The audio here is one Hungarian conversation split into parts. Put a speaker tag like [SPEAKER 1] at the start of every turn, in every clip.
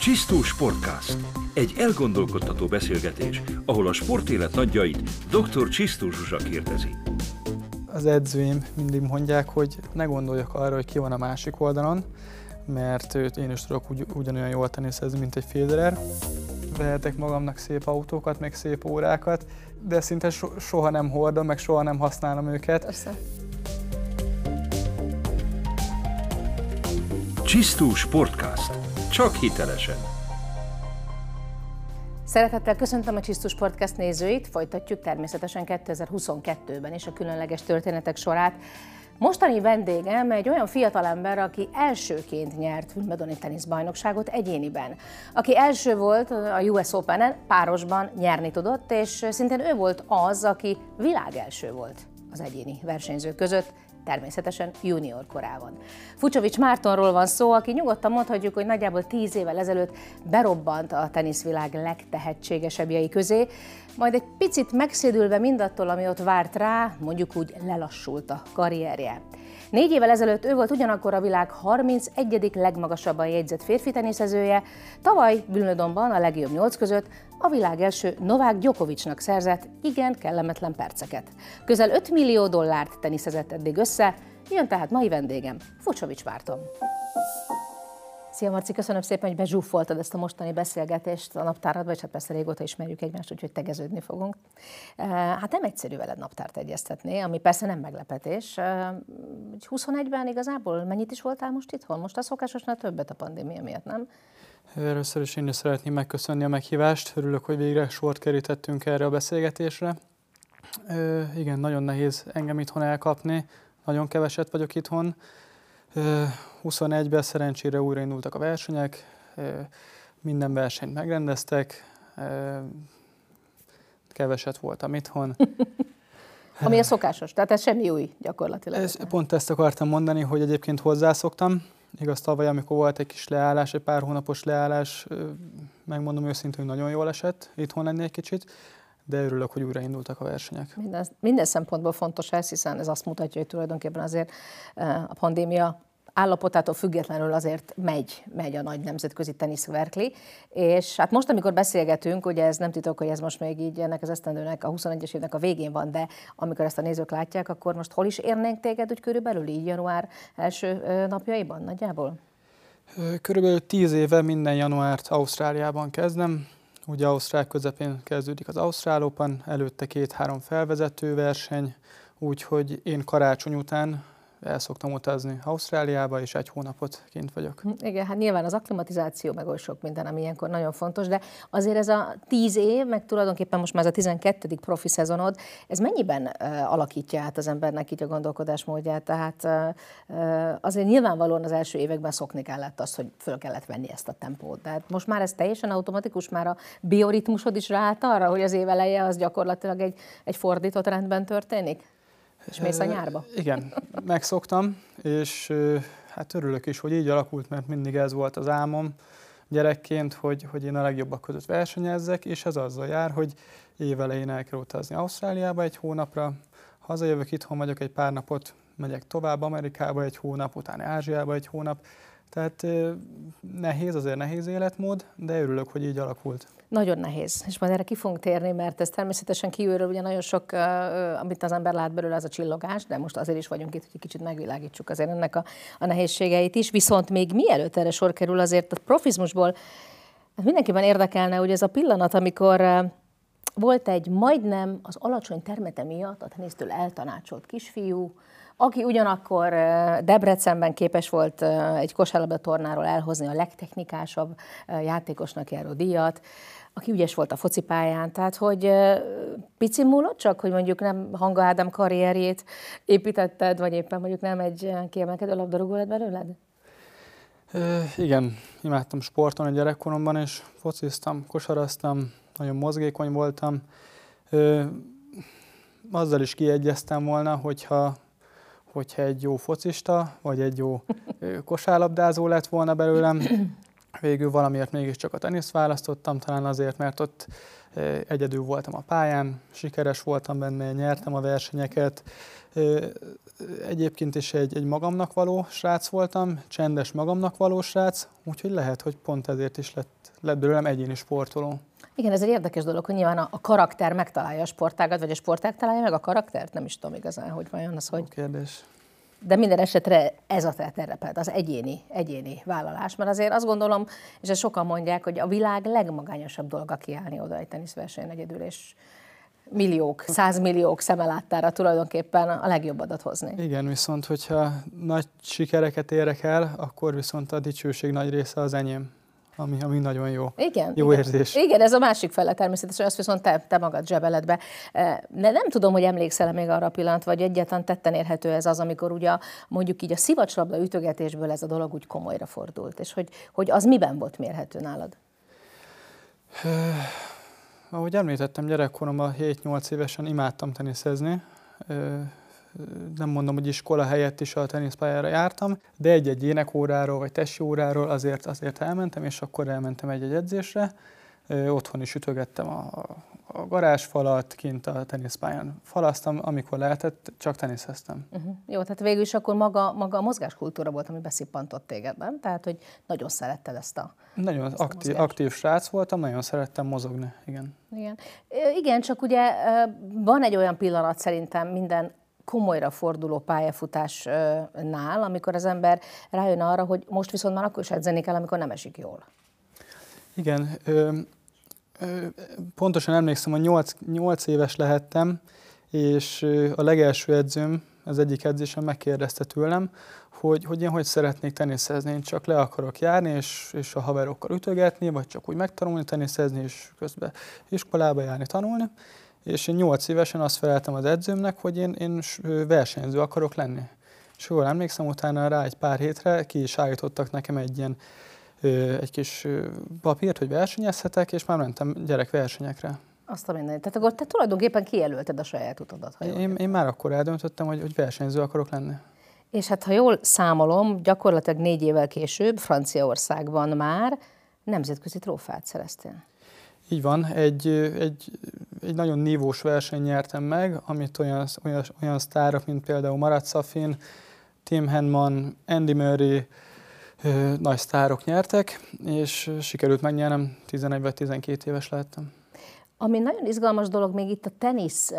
[SPEAKER 1] Csisztó Sportcast. Egy elgondolkodtató beszélgetés, ahol a sportélet nagyjait dr. Csisztó Zsuzsa kérdezi.
[SPEAKER 2] Az edzőim mindig mondják, hogy ne gondoljak arra, hogy ki van a másik oldalon, mert őt én is tudok ugy, ugyanolyan jól teniszezni, mint egy Federer. Vehetek magamnak szép autókat, meg szép órákat, de szinte so- soha nem hordom, meg soha nem használom őket.
[SPEAKER 3] Persze.
[SPEAKER 1] Csisztó Sportcast. Csak hitelesen.
[SPEAKER 3] Szeretettel köszöntöm a Csisztus Podcast nézőit, folytatjuk természetesen 2022-ben is a különleges történetek sorát. Mostani vendégem egy olyan fiatalember, aki elsőként nyert Wimbledoni teniszbajnokságot egyéniben. Aki első volt a US Open-en, párosban nyerni tudott, és szintén ő volt az, aki világ első volt az egyéni versenyzők között, természetesen junior korában. Fucsovics Mártonról van szó, aki nyugodtan mondhatjuk, hogy nagyjából tíz évvel ezelőtt berobbant a teniszvilág legtehetségesebbjei közé, majd egy picit megszédülve mindattól, ami ott várt rá, mondjuk úgy lelassult a karrierje. Négy évvel ezelőtt ő volt ugyanakkor a világ 31. legmagasabban jegyzett férfi teniszezője, tavaly Wimbledonban a legjobb nyolc között a világ első Novák Gyokovicsnak szerzett igen kellemetlen perceket. Közel 5 millió dollárt teniszezett eddig össze, jön tehát mai vendégem, Fucsovics Márton. Szia Marci, köszönöm szépen, hogy bezsúfoltad ezt a mostani beszélgetést a naptáradba, és hát persze régóta ismerjük egymást, úgyhogy tegeződni fogunk. Hát nem egyszerű veled naptárt egyeztetni, ami persze nem meglepetés. 21-ben igazából mennyit is voltál most itthon? Most a szokásosnál többet a pandémia miatt, nem?
[SPEAKER 2] Először is én is szeretném megköszönni a meghívást. Örülök, hogy végre sort kerítettünk erre a beszélgetésre. Ö, igen, nagyon nehéz engem itthon elkapni. Nagyon keveset vagyok itthon. 21-ben szerencsére újraindultak a versenyek, minden versenyt megrendeztek, keveset voltam itthon.
[SPEAKER 3] Ami a szokásos, tehát ez semmi új gyakorlatilag.
[SPEAKER 2] Ez, pont ezt akartam mondani, hogy egyébként hozzászoktam. Igaz, tavaly, amikor volt egy kis leállás, egy pár hónapos leállás, megmondom őszintén, hogy nagyon jól esett itthon lenni egy kicsit, de örülök, hogy újraindultak a versenyek.
[SPEAKER 3] Minden, minden szempontból fontos ez, hiszen ez azt mutatja, hogy tulajdonképpen azért a pandémia állapotától függetlenül azért megy, megy a nagy nemzetközi teniszverkli, és hát most, amikor beszélgetünk, ugye ez nem titok, hogy ez most még így ennek az esztendőnek, a 21-es évnek a végén van, de amikor ezt a nézők látják, akkor most hol is érnénk téged úgy körülbelül így január első napjaiban nagyjából?
[SPEAKER 2] Körülbelül tíz éve minden januárt Ausztráliában kezdem. Ugye Ausztrál közepén kezdődik az Ausztrál Open, előtte két-három felvezető verseny, úgyhogy én karácsony után el szoktam utazni Ausztráliába, és egy hónapot kint vagyok.
[SPEAKER 3] Hm, igen, hát nyilván az akklimatizáció, meg oly sok minden, ami ilyenkor nagyon fontos, de azért ez a tíz év, meg tulajdonképpen most már ez a 12. profi szezonod, ez mennyiben uh, alakítja át az embernek így a gondolkodásmódját? Tehát uh, azért nyilvánvalóan az első években szokni kellett azt, hogy föl kellett venni ezt a tempót. Tehát most már ez teljesen automatikus, már a bioritmusod is ráállt arra, hogy az év eleje az gyakorlatilag egy, egy fordított rendben történik? És mész a nyárba?
[SPEAKER 2] Igen, megszoktam, és hát örülök is, hogy így alakult, mert mindig ez volt az álmom gyerekként, hogy, hogy én a legjobbak között versenyezzek, és ez azzal jár, hogy évelején el kell utazni Ausztráliába egy hónapra, hazajövök, itthon vagyok egy pár napot, megyek tovább Amerikába egy hónap, utána Ázsiába egy hónap, tehát nehéz, azért nehéz életmód, de örülök, hogy így alakult.
[SPEAKER 3] Nagyon nehéz, és majd erre ki fogunk térni, mert ez természetesen kívülről ugye nagyon sok, amit az ember lát belőle, az a csillogás, de most azért is vagyunk itt, hogy kicsit megvilágítsuk azért ennek a, a nehézségeit is. Viszont még mielőtt erre sor kerül, azért a profizmusból mindenkiben érdekelne, hogy ez a pillanat, amikor volt egy majdnem az alacsony termete miatt a tenisztől eltanácsolt kisfiú, aki ugyanakkor Debrecenben képes volt egy kosárlabda tornáról elhozni a legtechnikásabb játékosnak járó díjat, aki ügyes volt a focipályán, tehát hogy pici múlott csak, hogy mondjuk nem Hanga Ádám karrierjét építetted, vagy éppen mondjuk nem egy kiemelkedő labdarúgó lett belőled?
[SPEAKER 2] E, igen, imádtam sporton a gyerekkoromban, és fociztam, kosaraztam, nagyon mozgékony voltam. E, azzal is kiegyeztem volna, hogyha hogyha egy jó focista, vagy egy jó kosárlabdázó lett volna belőlem. Végül valamiért mégiscsak a teniszt választottam, talán azért, mert ott egyedül voltam a pályán, sikeres voltam benne, nyertem a versenyeket, Egyébként is egy, egy magamnak való srác voltam, csendes magamnak való srác, úgyhogy lehet, hogy pont ezért is lett, lett belőlem egyéni sportoló.
[SPEAKER 3] Igen, ez egy érdekes dolog, hogy nyilván a, a karakter megtalálja a sportágat, vagy a sportág találja meg a karaktert, nem is tudom igazán, hogy vajon az, hogy...
[SPEAKER 2] Jó kérdés.
[SPEAKER 3] De minden esetre ez a terepet, az egyéni, egyéni vállalás. Mert azért azt gondolom, és ezt sokan mondják, hogy a világ legmagányosabb dolga kiállni oda egy teniszversenyen egyedül, és milliók, százmilliók szemeláttára tulajdonképpen a legjobb adat hozni.
[SPEAKER 2] Igen, viszont hogyha nagy sikereket érek el, akkor viszont a dicsőség nagy része az enyém ami, ami nagyon jó.
[SPEAKER 3] Igen.
[SPEAKER 2] Jó
[SPEAKER 3] igen.
[SPEAKER 2] érzés.
[SPEAKER 3] Igen, ez a másik fele természetesen, azt viszont te, te magad zsebeled be. De nem tudom, hogy emlékszel még arra a pillanat, vagy egyáltalán tetten érhető ez az, amikor ugye mondjuk így a szivacslabda ütögetésből ez a dolog úgy komolyra fordult, és hogy, hogy az miben volt mérhető nálad?
[SPEAKER 2] Ahogy említettem, gyerekkoromban 7-8 évesen imádtam teniszezni nem mondom, hogy iskola helyett is a teniszpályára jártam, de egy-egy énekóráról vagy testi óráról azért, azért elmentem, és akkor elmentem egy-egy edzésre. Otthon is ütögettem a, a garázsfalat, kint a teniszpályán falasztam, amikor lehetett, csak teniszeztem.
[SPEAKER 3] Uh-huh. Jó, tehát végül is akkor maga, maga a mozgáskultúra volt, ami beszippantott téged, nem? Tehát, hogy nagyon szeretted ezt a
[SPEAKER 2] Nagyon ezt aktív, a aktív srác voltam, nagyon szerettem mozogni, igen.
[SPEAKER 3] Igen. Igen, csak ugye van egy olyan pillanat szerintem minden komolyra forduló pályafutásnál, amikor az ember rájön arra, hogy most viszont már akkor is edzeni kell, amikor nem esik jól.
[SPEAKER 2] Igen, ö, ö, pontosan emlékszem, hogy 8, 8 éves lehettem, és a legelső edzőm, az egyik edzésem megkérdezte tőlem, hogy, hogy én hogy szeretnék teniszezni, én csak le akarok járni, és, és a haverokkal ütögetni, vagy csak úgy megtanulni teniszezni, és közben iskolába járni, tanulni és én 8 évesen azt feleltem az edzőmnek, hogy én, én versenyző akarok lenni. És jól emlékszem, utána rá egy pár hétre ki is állítottak nekem egy ilyen egy kis papírt, hogy versenyezhetek, és már mentem gyerekversenyekre.
[SPEAKER 3] Azt a mindenit. Tehát akkor te tulajdonképpen kijelölted a saját utadat. Ha
[SPEAKER 2] én, én már akkor eldöntöttem, hogy, hogy versenyző akarok lenni.
[SPEAKER 3] És hát ha jól számolom, gyakorlatilag négy évvel később Franciaországban már nemzetközi trófát szereztél.
[SPEAKER 2] Így van, egy, egy, egy nagyon nívós verseny nyertem meg, amit olyan, olyan, olyan sztárok, mint például Marat Safin, Tim Henman, Andy Murray, ö, nagy sztárok nyertek, és sikerült megnyernem, 11 vagy 12 éves lehettem.
[SPEAKER 3] Ami nagyon izgalmas dolog még itt a tenisz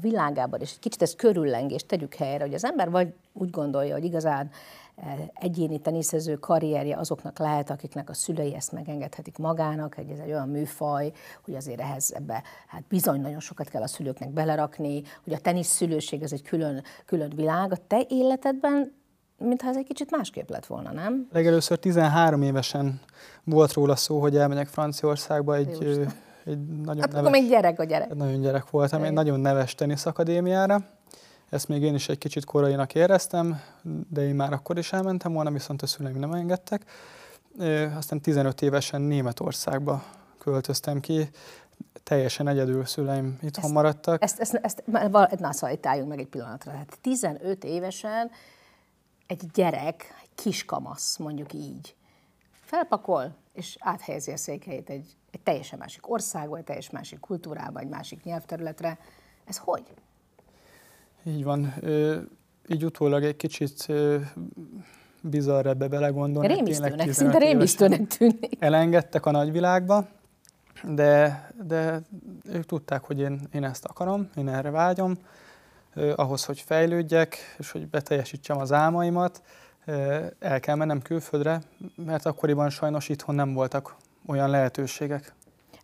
[SPEAKER 3] világában, és egy kicsit ez körüllengés, tegyük helyre, hogy az ember vagy úgy gondolja, hogy igazán egyéni teniszező karrierje azoknak lehet, akiknek a szülei ezt megengedhetik magának, hogy ez egy olyan műfaj, hogy azért ehhez ebbe hát bizony nagyon sokat kell a szülőknek belerakni, hogy a tenisz szülőség ez egy külön, külön világ. A te életedben mintha ez egy kicsit másképp lett volna, nem?
[SPEAKER 2] Legelőször 13 évesen volt róla szó, hogy elmegyek Franciaországba egy, egy nagyon
[SPEAKER 3] hát neves, még gyerek a gyerek.
[SPEAKER 2] Nagyon gyerek voltam, egy nagyon neves teniszakadémiára, ezt még én is egy kicsit korainak éreztem, de én már akkor is elmentem volna, viszont a szüleim nem engedtek. Aztán 15 évesen Németországba költöztem ki, teljesen egyedül szüleim itthon ezt, maradtak.
[SPEAKER 3] Ezt, ezt, ezt na szóval itt meg egy pillanatra. Hát 15 évesen egy gyerek, egy kiskamasz, mondjuk így, felpakol, és áthelyezi a székhelyét egy, egy teljesen másik országba, egy teljesen másik kultúrába, egy másik nyelvterületre. Ez hogy?
[SPEAKER 2] Így van. Így utólag egy kicsit bizarr ebbe belegondolni.
[SPEAKER 3] Rémisztőnek, szinte rémisztőnek tűnik.
[SPEAKER 2] Elengedtek a nagyvilágba, de, de ők tudták, hogy én, én ezt akarom, én erre vágyom, ahhoz, hogy fejlődjek, és hogy beteljesítsem az álmaimat, el kell mennem külföldre, mert akkoriban sajnos itthon nem voltak olyan lehetőségek.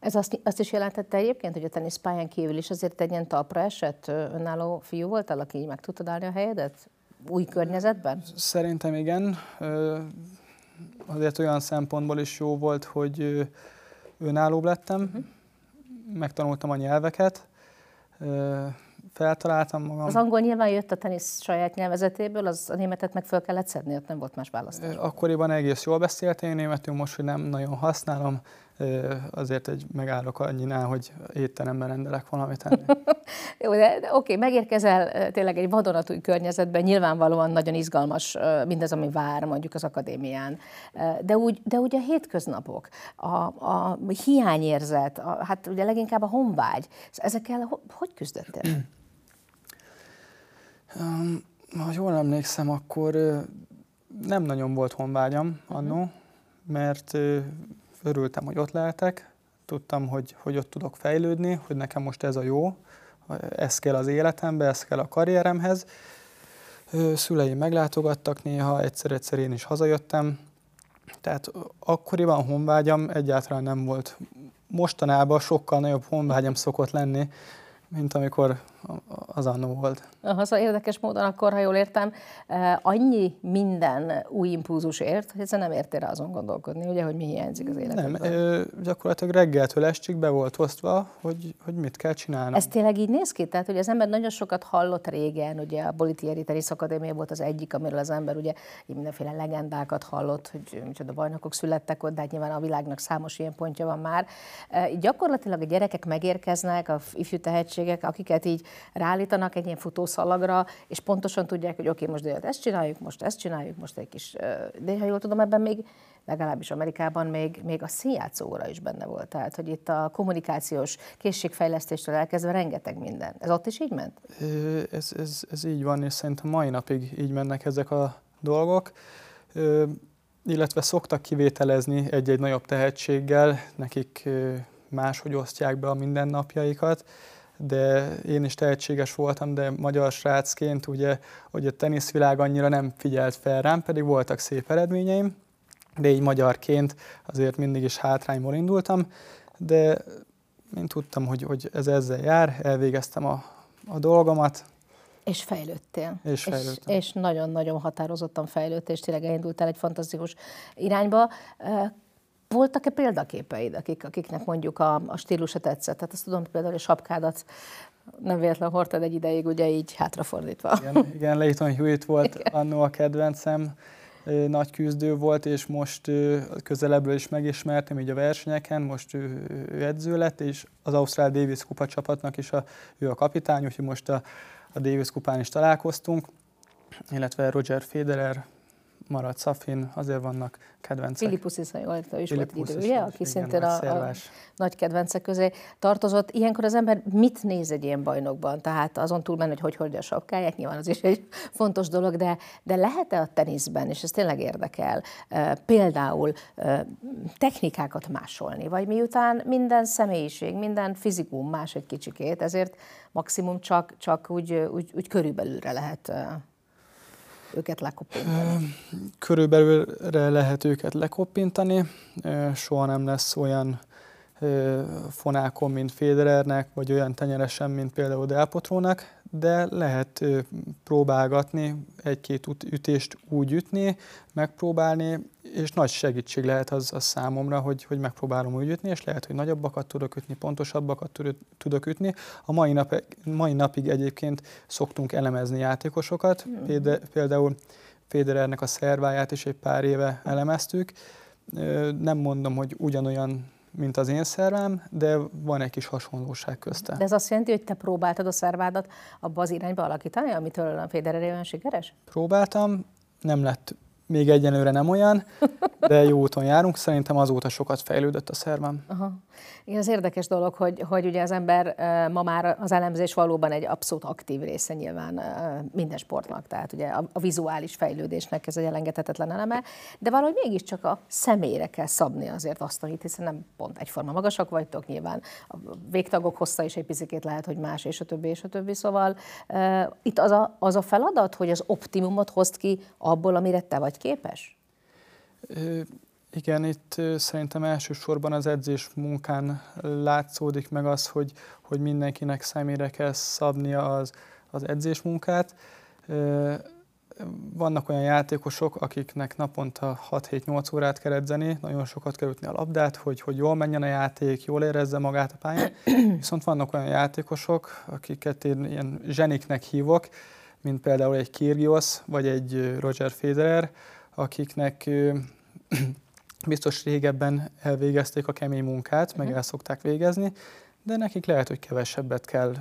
[SPEAKER 3] Ez azt, azt is jelentette egyébként, hogy a teniszpályán kívül is azért egy ilyen talpra esett önálló fiú voltál, aki így meg tudtad állni a helyedet? Új környezetben?
[SPEAKER 2] Szerintem igen. Azért olyan szempontból is jó volt, hogy önállóbb lettem, uh-huh. megtanultam a nyelveket, feltaláltam magam.
[SPEAKER 3] Az angol nyilván jött a tenisz saját nyelvezetéből, az a németet meg föl kellett szedni, ott nem volt más választás.
[SPEAKER 2] Akkoriban egész jól beszéltem én németül, most, hogy nem nagyon használom, azért egy megállok annyinál, hogy étteremben rendelek valamit enni.
[SPEAKER 3] Jó, de, de oké, megérkezel tényleg egy vadonatúj környezetben, nyilvánvalóan nagyon izgalmas mindez, ami vár mondjuk az akadémián. De úgy, de úgy a hétköznapok, a, a hiányérzet, a, hát ugye leginkább a honvágy, ezekkel hogy küzdöttél?
[SPEAKER 2] Ha jól emlékszem, akkor nem nagyon volt honvágyam annó, mert örültem, hogy ott lehetek, tudtam, hogy, hogy ott tudok fejlődni, hogy nekem most ez a jó, ez kell az életembe, ez kell a karrieremhez. Szüleim meglátogattak néha, egyszer-egyszer én is hazajöttem, tehát akkoriban honvágyam egyáltalán nem volt. Mostanában sokkal nagyobb honvágyam szokott lenni, mint amikor az annó volt.
[SPEAKER 3] Az a érdekes módon akkor, ha jól értem, eh, annyi minden új impulzus ért, hogy egyszerűen nem értél rá azon gondolkodni, ugye, hogy mi hiányzik az életedben.
[SPEAKER 2] Nem, ö, gyakorlatilag reggeltől estig be volt osztva, hogy, hogy mit kell csinálni.
[SPEAKER 3] Ez tényleg így néz ki? Tehát, hogy az ember nagyon sokat hallott régen, ugye a Bolitieri Tenisz Akadémia volt az egyik, amiről az ember ugye mindenféle legendákat hallott, hogy micsoda bajnokok születtek ott, de hát nyilván a világnak számos ilyen pontja van már. Így gyakorlatilag a gyerekek megérkeznek, a ifjú tehetségek, akiket így ráállítanak egy ilyen futószalagra, és pontosan tudják, hogy oké, most délután ezt csináljuk, most ezt csináljuk, most egy kis... De ha jól tudom, ebben még legalábbis Amerikában még, még a színjátszóra is benne volt. Tehát, hogy itt a kommunikációs készségfejlesztéstől elkezdve rengeteg minden. Ez ott is így ment?
[SPEAKER 2] Ez, ez, ez így van, és szerintem mai napig így mennek ezek a dolgok. Illetve szoktak kivételezni egy-egy nagyobb tehetséggel, nekik máshogy osztják be a mindennapjaikat de én is tehetséges voltam, de magyar srácként ugye, hogy a teniszvilág annyira nem figyelt fel rám, pedig voltak szép eredményeim, de így magyarként azért mindig is hátrányból indultam, de én tudtam, hogy, hogy ez ezzel jár, elvégeztem a, a dolgomat,
[SPEAKER 3] és fejlődtél.
[SPEAKER 2] És fejlődtem.
[SPEAKER 3] És, és nagyon-nagyon határozottan fejlődtél, és tényleg elindultál egy fantasztikus irányba. Voltak-e példaképeid, akik, akiknek mondjuk a, a stílusa tetszett? Tehát azt tudom, például a sapkádat nem véletlen hordtad egy ideig, ugye így hátrafordítva.
[SPEAKER 2] Igen, igen Leighton Hewitt volt annó a kedvencem, nagy küzdő volt, és most közelebbről is megismertem így a versenyeken, most ő, ő edző lett, és az Ausztrál Davis kupa csapatnak is a, ő a kapitány, úgyhogy most a, a Davis kupán is találkoztunk, illetve Roger Federer, maradt Szafin, azért vannak kedvencek.
[SPEAKER 3] Jól ő is volt egy idő, ugye? Aki igen, szintén a, a, nagy kedvencek közé tartozott. Ilyenkor az ember mit néz egy ilyen bajnokban? Tehát azon túl menni, hogy hogy hordja a sapkáját, nyilván az is egy fontos dolog, de, de lehet-e a teniszben, és ez tényleg érdekel, például technikákat másolni, vagy miután minden személyiség, minden fizikum más egy kicsikét, ezért maximum csak, csak úgy, úgy, úgy körülbelülre lehet őket lekoppintani?
[SPEAKER 2] Körülbelülre lehet őket lekoppintani, soha nem lesz olyan fonákon, mint Federernek, vagy olyan tenyeresen, mint például Delpotrónak, de lehet próbálgatni, egy-két ütést úgy ütni, megpróbálni, és nagy segítség lehet az, az számomra, hogy, hogy megpróbálom úgy ütni, és lehet, hogy nagyobbakat tudok ütni, pontosabbakat tudok ütni. A mai, nap, mai napig egyébként szoktunk elemezni játékosokat, mm. például Federernek a szerváját is egy pár éve elemeztük. Nem mondom, hogy ugyanolyan mint az én szervem, de van egy kis hasonlóság közte.
[SPEAKER 3] De ez azt jelenti, hogy te próbáltad a szervádat abba az irányba alakítani, amitől a Federer olyan sikeres?
[SPEAKER 2] Próbáltam, nem lett még egyenlőre nem olyan, de jó úton járunk. Szerintem azóta sokat fejlődött a szervem. Aha.
[SPEAKER 3] Igen, az érdekes dolog, hogy, hogy ugye az ember ma már az elemzés valóban egy abszolút aktív része nyilván minden sportnak, tehát ugye a, a vizuális fejlődésnek ez egy elengedhetetlen eleme, de valahogy mégiscsak a személyre kell szabni azért azt, amit, hiszen nem pont egyforma magasak vagytok, nyilván a végtagok hossza is egy picit lehet, hogy más, és a többi, és a többi, szóval uh, itt az a, az a feladat, hogy az optimumot hozd ki abból, amire te vagy képes?
[SPEAKER 2] Igen, itt szerintem elsősorban az edzés munkán látszódik meg az, hogy, hogy mindenkinek személyre kell szabnia az, az edzés munkát. Vannak olyan játékosok, akiknek naponta 6-7-8 órát kell edzeni, nagyon sokat kell ütni a labdát, hogy, hogy jól menjen a játék, jól érezze magát a pályán. Viszont vannak olyan játékosok, akiket én ilyen zseniknek hívok, mint például egy Kyrgios, vagy egy Roger Federer, akiknek biztos régebben elvégezték a kemény munkát, uh-huh. meg mhm. el szokták végezni, de nekik lehet, hogy kevesebbet kell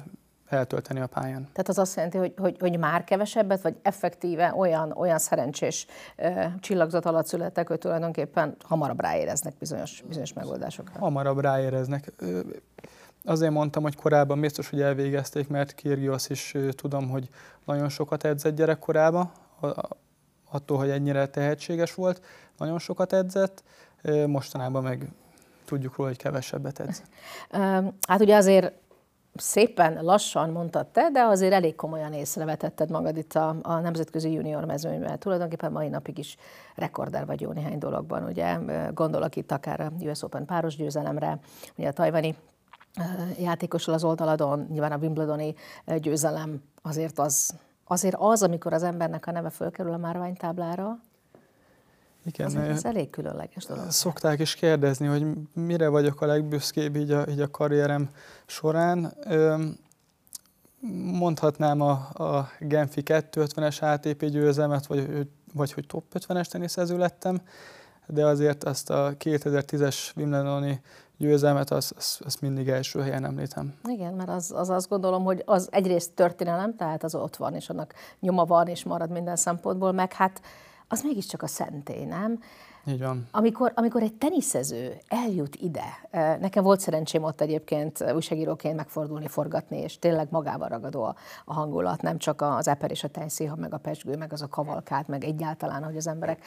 [SPEAKER 2] eltölteni a pályán.
[SPEAKER 3] Tehát az azt jelenti, hogy, hogy, hogy már kevesebbet, vagy effektíve olyan, olyan szerencsés ö, csillagzat alatt születtek, hogy tulajdonképpen hamarabb ráéreznek bizonyos, bizonyos megoldásokra.
[SPEAKER 2] Hamarabb ráéreznek. Azért mondtam, hogy korábban biztos, hogy elvégezték, mert Kirgios is tudom, hogy nagyon sokat edzett gyerekkorában, attól, hogy ennyire tehetséges volt, nagyon sokat edzett, mostanában meg tudjuk róla, hogy kevesebbet edz.
[SPEAKER 3] Hát ugye azért szépen lassan mondtad te, de azért elég komolyan észrevetetted magad itt a, a nemzetközi junior mezőnyben. Tulajdonképpen mai napig is rekorder vagy jó néhány dologban, ugye gondolok itt akár a US Open páros győzelemre, ugye a tajvani játékosról az oldaladon, nyilván a Wimbledoni győzelem azért az, azért az, amikor az embernek a neve fölkerül a márványtáblára, igen, ez elég különleges dolog.
[SPEAKER 2] Szokták is kérdezni, hogy mire vagyok a legbüszkébb így a, így a karrierem során. Mondhatnám a, a Genfi 250-es ATP győzelmet, vagy, vagy hogy top 50-es teniszező lettem, de azért azt a 2010-es Wimbledoni győzelmet, azt az, az mindig első helyen említem.
[SPEAKER 3] Igen, mert az, az azt gondolom, hogy az egyrészt történelem, tehát az ott van, és annak nyoma van, és marad minden szempontból, meg hát az mégiscsak a szentély, nem?
[SPEAKER 2] Így van.
[SPEAKER 3] Amikor, amikor egy teniszező eljut ide, nekem volt szerencsém ott egyébként újságíróként megfordulni, forgatni, és tényleg magával ragadó a, a hangulat, nem csak az eper és a tejszíha, meg a pesgő, meg az a kavalkát, meg egyáltalán, hogy az emberek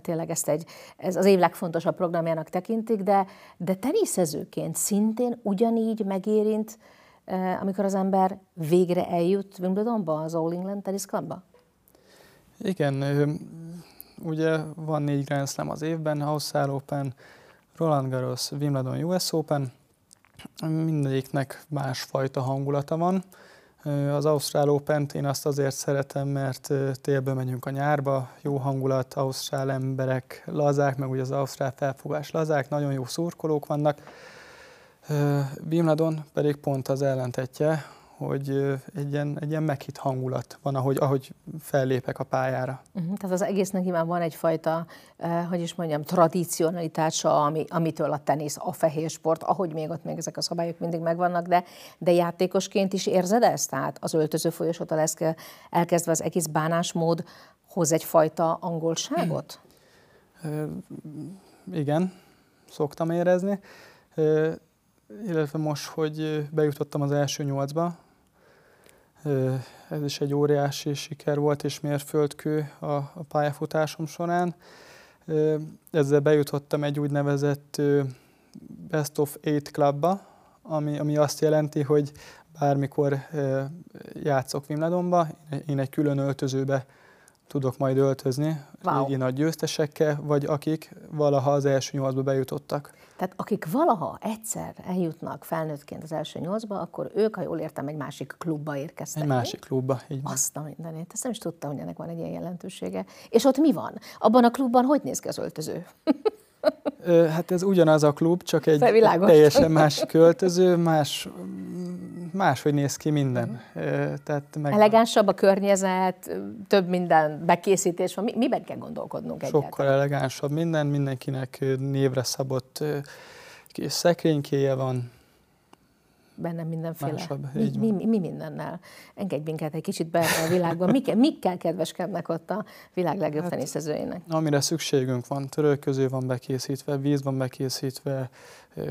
[SPEAKER 3] tényleg ezt egy, ez az év legfontosabb programjának tekintik, de, de teniszezőként szintén ugyanígy megérint, amikor az ember végre eljut Wimbledonba, az All England Tennis Clubba?
[SPEAKER 2] Igen, ugye van négy Grand Slam az évben, Ausztrál Open, Roland Garros, Wimbledon, US Open, mindegyiknek másfajta hangulata van. Az Ausztrál open én azt azért szeretem, mert télből megyünk a nyárba, jó hangulat, ausztrál emberek lazák, meg ugye az ausztrál felfogás lazák, nagyon jó szurkolók vannak. Wimbledon pedig pont az ellentetje, hogy egy ilyen, egy ilyen meghitt hangulat van, ahogy, ahogy fellépek a pályára.
[SPEAKER 3] Uh-huh, tehát az egésznek nyilván van egyfajta, eh, hogy is mondjam, tradicionalitása, ami, amitől a tenisz, a fehér sport, ahogy még ott még ezek a szabályok mindig megvannak, de, de játékosként is érzed ezt? Tehát az öltöző folyosóta lesz elkezdve az egész bánásmód hoz egyfajta angolságot?
[SPEAKER 2] Igen, szoktam érezni illetve most, hogy bejutottam az első nyolcba, ez is egy óriási siker volt és mérföldkő a, a pályafutásom során. Ezzel bejutottam egy úgynevezett Best of Eight Clubba, ami, ami azt jelenti, hogy bármikor játszok Wimbledonba, én egy külön öltözőbe tudok majd öltözni wow. régi nagy győztesekkel, vagy akik valaha az első nyolcba bejutottak.
[SPEAKER 3] Tehát akik valaha egyszer eljutnak felnőttként az első nyolcba, akkor ők, ha jól értem, egy másik klubba érkeztek.
[SPEAKER 2] Egy másik klubba, így
[SPEAKER 3] van. Azt a mindenét. Ezt nem is tudtam, hogy ennek van egy ilyen jelentősége. És ott mi van? Abban a klubban hogy néz ki az öltöző?
[SPEAKER 2] Hát ez ugyanaz a klub, csak egy teljesen más költöző, más, máshogy néz ki minden.
[SPEAKER 3] Tehát meg... Elegánsabb a környezet, több minden bekészítés van. Miben kell gondolkodnunk
[SPEAKER 2] Sokkal egyáltalán? elegánsabb minden, mindenkinek névre szabott kis szekrénykéje van,
[SPEAKER 3] bennem mindenféle. Másabb, mi, mi, mi, mi mindennel? Engedj minket egy kicsit be a világban. Mik, mikkel kedveskednek ott a világ legjobb hát, teniszezőinek?
[SPEAKER 2] Amire szükségünk van, törölköző van bekészítve, víz van bekészítve,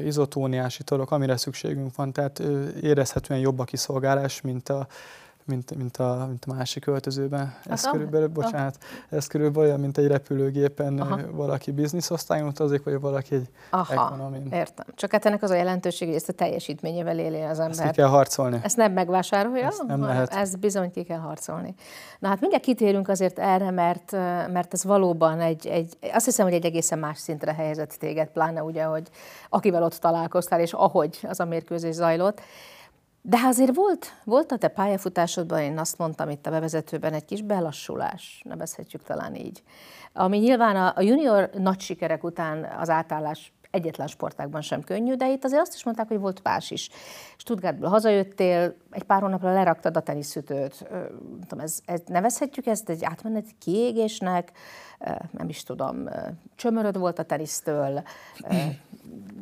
[SPEAKER 2] izotóniás italok, amire szükségünk van. Tehát érezhetően jobb a kiszolgálás, mint a mint, mint, a, mint a másik öltözőben. Ez Aha. körülbelül, bocsánat, ez körülbelül olyan, mint egy repülőgépen Aha. valaki bizniszosztályon utazik, vagy valaki egy Aha. ekonomin.
[SPEAKER 3] Értem. Csak hát ennek az a jelentőség, hogy ezt a teljesítményével éli az ember.
[SPEAKER 2] Ezt ki kell harcolni.
[SPEAKER 3] Ezt nem megvásárolja?
[SPEAKER 2] Ezt nem lehet.
[SPEAKER 3] Ez bizony ki kell harcolni. Na hát mindjárt kitérünk azért erre, mert, mert ez valóban egy, egy, azt hiszem, hogy egy egészen más szintre helyezett téged, pláne ugye, hogy akivel ott találkoztál, és ahogy az a mérkőzés zajlott. De azért volt, volt a te pályafutásodban, én azt mondtam itt a bevezetőben, egy kis belassulás, nevezhetjük talán így. Ami nyilván a, a junior nagy sikerek után az átállás egyetlen sportákban sem könnyű, de itt azért azt is mondták, hogy volt más is. Stuttgartból hazajöttél, egy pár hónapra leraktad a teniszütőt. Ez, ez, nevezhetjük ezt egy átmeneti kiégésnek, nem is tudom, csömöröd volt a tenisztől,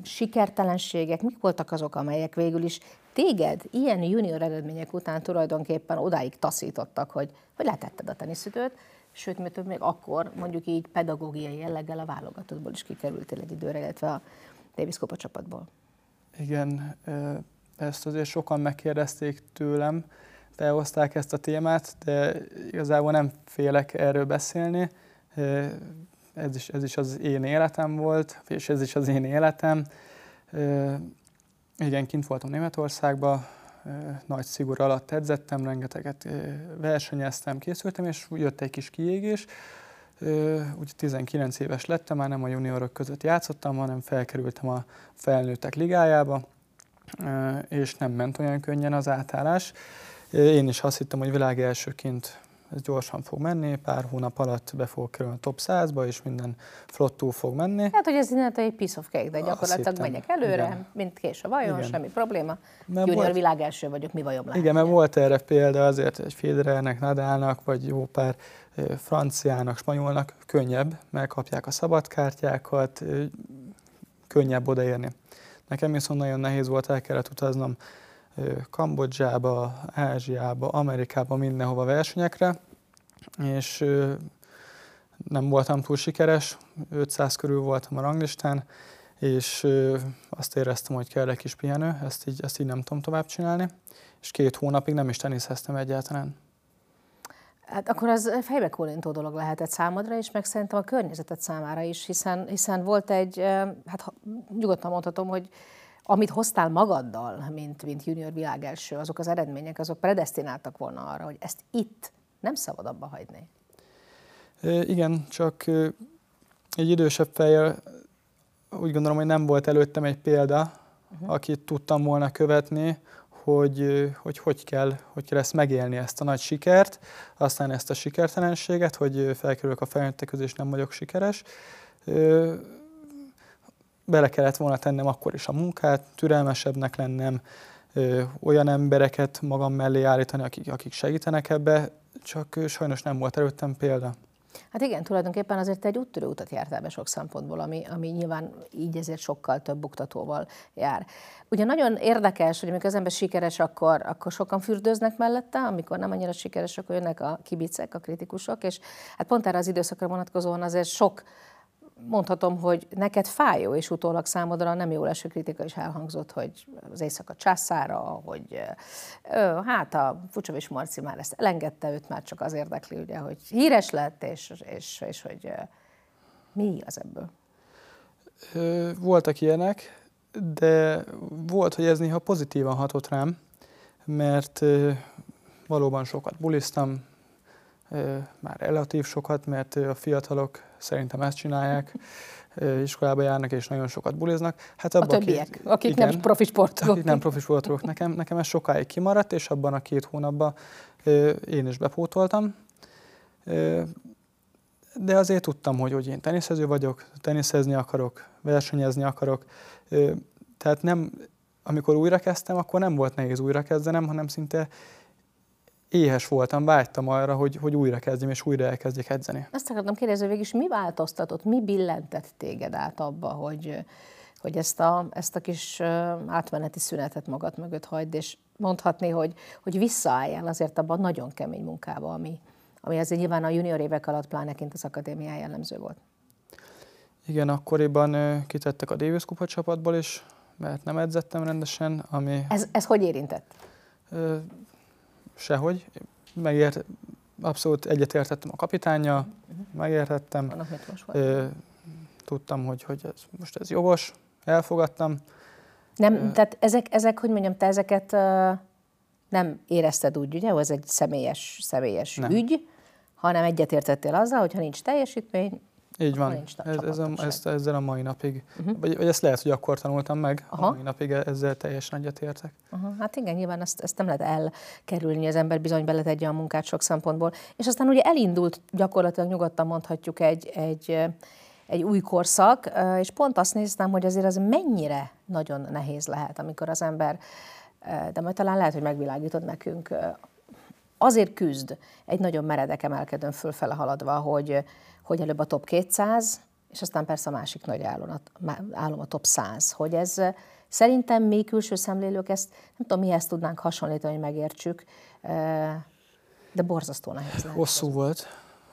[SPEAKER 3] sikertelenségek, mik voltak azok, amelyek végül is téged ilyen junior eredmények után tulajdonképpen odáig taszítottak, hogy, hogy letetted a teniszütőt, sőt, mert még akkor mondjuk így pedagógiai jelleggel a válogatottból is kikerültél egy időre, illetve a Davis Kupa csapatból.
[SPEAKER 2] Igen, ezt azért sokan megkérdezték tőlem, behozták ezt a témát, de igazából nem félek erről beszélni. Ez is, ez is az én életem volt, és ez is az én életem. Igen, kint voltam Németországban, nagy szigor alatt edzettem, rengeteget versenyeztem, készültem, és jött egy kis kiégés. Úgy 19 éves lettem, már nem a juniorok között játszottam, hanem felkerültem a felnőttek ligájába, és nem ment olyan könnyen az átállás. Én is azt hittem, hogy világ elsőként ez gyorsan fog menni, pár hónap alatt be fog kerülni a top 100-ba, és minden flottú fog menni.
[SPEAKER 3] Hát, hogy ez innentől egy piece of cake, de gyakorlatilag megyek előre, igen. mint kés a vajon, igen. semmi probléma. Mert Junior volt, világ első vagyok, mi vajon
[SPEAKER 2] lehet. Igen, mert volt erre példa azért, hogy Federernek, Nadalnak, vagy jó pár franciának, spanyolnak könnyebb, megkapják a szabadkártyákat, könnyebb odaérni. Nekem viszont nagyon nehéz volt, el kellett utaznom Kambodzsába, Ázsiába, Amerikába, mindenhova versenyekre, és nem voltam túl sikeres, 500 körül voltam a ranglistán, és azt éreztem, hogy kell egy kis pihenő, ezt így, ezt így nem tudom tovább csinálni, és két hónapig nem is teniszeztem egyáltalán.
[SPEAKER 3] Hát akkor az fejbe kólintó dolog lehetett számodra, és meg szerintem a környezetet számára is, hiszen, hiszen volt egy, hát nyugodtan mondhatom, hogy amit hoztál magaddal, mint, mint junior világelső, azok az eredmények, azok predestináltak volna arra, hogy ezt itt nem szabad abba hagyni.
[SPEAKER 2] É, igen, csak egy idősebb fejjel úgy gondolom, hogy nem volt előttem egy példa, uh-huh. akit tudtam volna követni, hogy, hogy hogy kell, hogy kell ezt megélni, ezt a nagy sikert, aztán ezt a sikertelenséget, hogy felkerülök a felnőttek közé, és nem vagyok sikeres bele kellett volna tennem akkor is a munkát, türelmesebbnek lennem, ö, olyan embereket magam mellé állítani, akik, akik segítenek ebbe, csak sajnos nem volt előttem példa.
[SPEAKER 3] Hát igen, tulajdonképpen azért egy úttörő utat jártál be sok szempontból, ami, ami nyilván így ezért sokkal több buktatóval jár. Ugye nagyon érdekes, hogy amikor az ember sikeres, akkor, akkor sokan fürdőznek mellette, amikor nem annyira sikeres, akkor jönnek a kibicek, a kritikusok, és hát pont erre az időszakra vonatkozóan azért sok mondhatom, hogy neked fájó, és utólag számodra nem jó leső kritika is elhangzott, hogy az éjszaka császára, hogy ö, hát a Fucsovics Marci már ezt elengedte, őt már csak az érdekli, ugye, hogy híres lett, és, és, és hogy mi az ebből?
[SPEAKER 2] Voltak ilyenek, de volt, hogy ez néha pozitívan hatott rám, mert valóban sokat buliztam, már relatív sokat, mert a fiatalok szerintem ezt csinálják, iskolába járnak és nagyon sokat buliznak.
[SPEAKER 3] Hát abban a többiek, két, akik igen, nem profi sportolók.
[SPEAKER 2] Akik nem profi sportolók. Nekem, nekem ez sokáig kimaradt, és abban a két hónapban én is bepótoltam. De azért tudtam, hogy, hogy én teniszező vagyok, teniszezni akarok, versenyezni akarok. Tehát nem, amikor újra kezdtem, akkor nem volt nehéz újra kezdenem, hanem szinte éhes voltam, vágytam arra, hogy, hogy újra kezdjem, és újra elkezdjek edzeni.
[SPEAKER 3] Azt akartam kérdezni, végig is mi változtatott, mi billentett téged át abba, hogy, hogy ezt a, ezt a kis átmeneti szünetet magad mögött hagyd, és mondhatni, hogy, hogy visszaálljál azért abban nagyon kemény munkába, ami, ami azért nyilván a junior évek alatt pláneként az akadémián jellemző volt.
[SPEAKER 2] Igen, akkoriban kitettek a Davis Kupa csapatból is, mert nem edzettem rendesen, ami...
[SPEAKER 3] Ez, ez hogy érintett?
[SPEAKER 2] Sehogy. Megért, abszolút egyetértettem a kapitánya, megértettem. Tudtam, hogy, hogy ez, most ez jogos, elfogadtam.
[SPEAKER 3] Nem, uh, tehát ezek, ezek, hogy mondjam, te ezeket uh, nem érezted úgy, ugye, hogy ez egy személyes, személyes nem. ügy, hanem egyetértettél azzal, hogy ha nincs teljesítmény,
[SPEAKER 2] így van, ez, ez a, ezt, ezzel a mai napig, uh-huh. vagy, vagy ezt lehet, hogy akkor tanultam meg, Aha. a mai napig ezzel teljesen egyetértek.
[SPEAKER 3] Uh-huh. Hát igen, nyilván ezt, ezt nem lehet elkerülni, az ember bizony beletegye a munkát sok szempontból. És aztán ugye elindult gyakorlatilag nyugodtan mondhatjuk egy, egy, egy új korszak, és pont azt néztem, hogy azért az mennyire nagyon nehéz lehet, amikor az ember, de majd talán lehet, hogy megvilágítod nekünk, azért küzd egy nagyon meredek emelkedőn fölfele haladva, hogy, hogy előbb a top 200, és aztán persze a másik nagy álom, álom a top 100, hogy ez szerintem mi külső szemlélők ezt, nem tudom, mihez tudnánk hasonlítani, hogy megértsük, de borzasztó nehéz
[SPEAKER 2] lehet. Hosszú volt,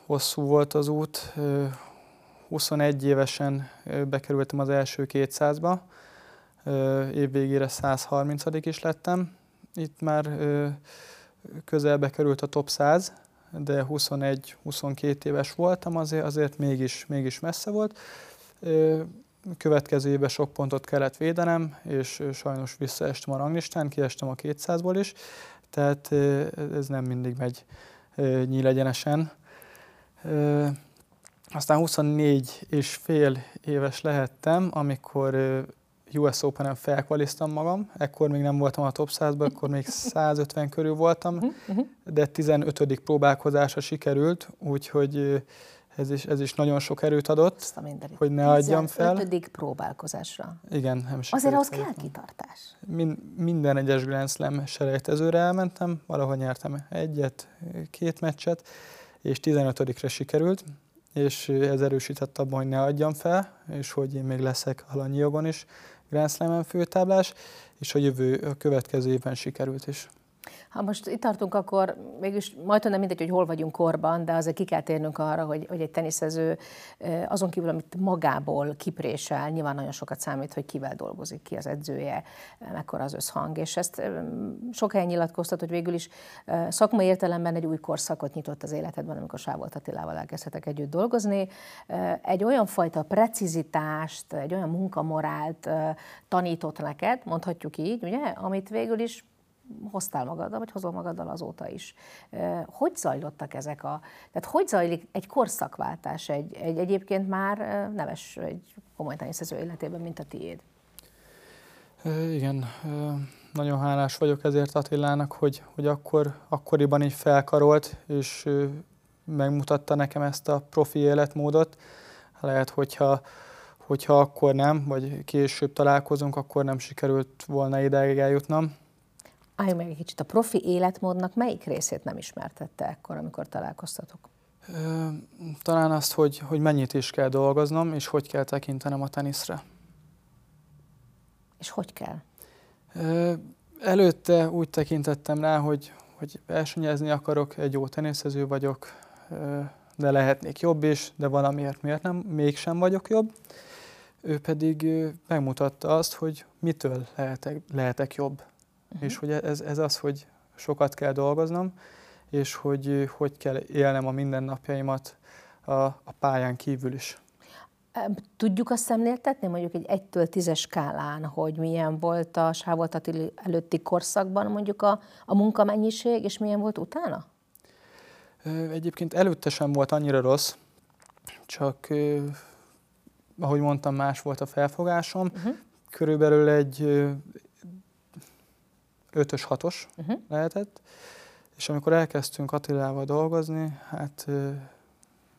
[SPEAKER 2] hosszú volt az út. 21 évesen bekerültem az első 200-ba. évvégére 130 is lettem. Itt már közelbe került a top 100, de 21-22 éves voltam, azért, azért mégis, mégis messze volt. Következő évben sok pontot kellett védenem, és sajnos visszaestem a ranglistán, kiestem a 200-ból is, tehát ez nem mindig megy nyílegyenesen. Aztán 24 és fél éves lehettem, amikor US Open-en felkvaliztam magam, ekkor még nem voltam a top 100-ban, akkor még 150 körül voltam, mhm, mhm. de 15. próbálkozásra sikerült, úgyhogy ez is, ez is nagyon sok erőt adott, hogy ne adjam fel.
[SPEAKER 3] 15. próbálkozásra.
[SPEAKER 2] Igen, nem
[SPEAKER 3] sikerült. Azért ahhoz kell kitartás.
[SPEAKER 2] Min, minden egyes Grand Slam selejtezőre elmentem, valahol nyertem egyet, két meccset, és 15-re sikerült, és ez erősített abban, hogy ne adjam fel, és hogy én még leszek alanyi jogon is Grand Slam-en főtáblás, és a jövő, a következő évben sikerült is.
[SPEAKER 3] Ha most itt tartunk, akkor mégis majd nem mindegy, hogy hol vagyunk korban, de azért ki kell térnünk arra, hogy, hogy egy teniszező azon kívül, amit magából kiprésel, nyilván nagyon sokat számít, hogy kivel dolgozik, ki az edzője, mekkora az összhang, és ezt sok helyen nyilatkoztat, hogy végül is szakmai értelemben egy új korszakot nyitott az életedben, amikor Sávolt Attilával elkezdhetek együtt dolgozni. Egy olyan fajta precizitást, egy olyan munkamorált tanított neked, mondhatjuk így, ugye, amit végül is hoztál magaddal, vagy hozol magaddal azóta is. Hogy zajlottak ezek a... Tehát hogy zajlik egy korszakváltás egy, egy egyébként már neves, egy komoly teniszező életében, mint a tiéd?
[SPEAKER 2] Igen, nagyon hálás vagyok ezért Attilának, hogy, hogy akkor, akkoriban így felkarolt, és megmutatta nekem ezt a profi életmódot. Lehet, hogyha, hogyha akkor nem, vagy később találkozunk, akkor nem sikerült volna ideig eljutnom
[SPEAKER 3] Álljunk meg egy kicsit, a profi életmódnak melyik részét nem ismertette ekkor, amikor találkoztatok?
[SPEAKER 2] Talán azt, hogy, hogy mennyit is kell dolgoznom, és hogy kell tekintenem a teniszre.
[SPEAKER 3] És hogy kell?
[SPEAKER 2] Előtte úgy tekintettem rá, hogy, hogy versenyezni akarok, egy jó teniszező vagyok, de lehetnék jobb is, de valamiért miért nem, mégsem vagyok jobb. Ő pedig megmutatta azt, hogy mitől lehetek, lehetek jobb uh-huh. és hogy ez, ez az, hogy sokat kell dolgoznom, és hogy hogy kell élnem a mindennapjaimat a, a pályán kívül is.
[SPEAKER 3] Tudjuk azt szemléltetni, mondjuk egy 1-től 10-es skálán, hogy milyen volt a Sávolt előtti korszakban mondjuk a, a munkamennyiség, és milyen volt utána?
[SPEAKER 2] Egyébként előtte sem volt annyira rossz, csak ahogy mondtam, más volt a felfogásom. Uh-huh. Körülbelül egy ötös, hatos uh-huh. lehetett, és amikor elkezdtünk Attilával dolgozni, hát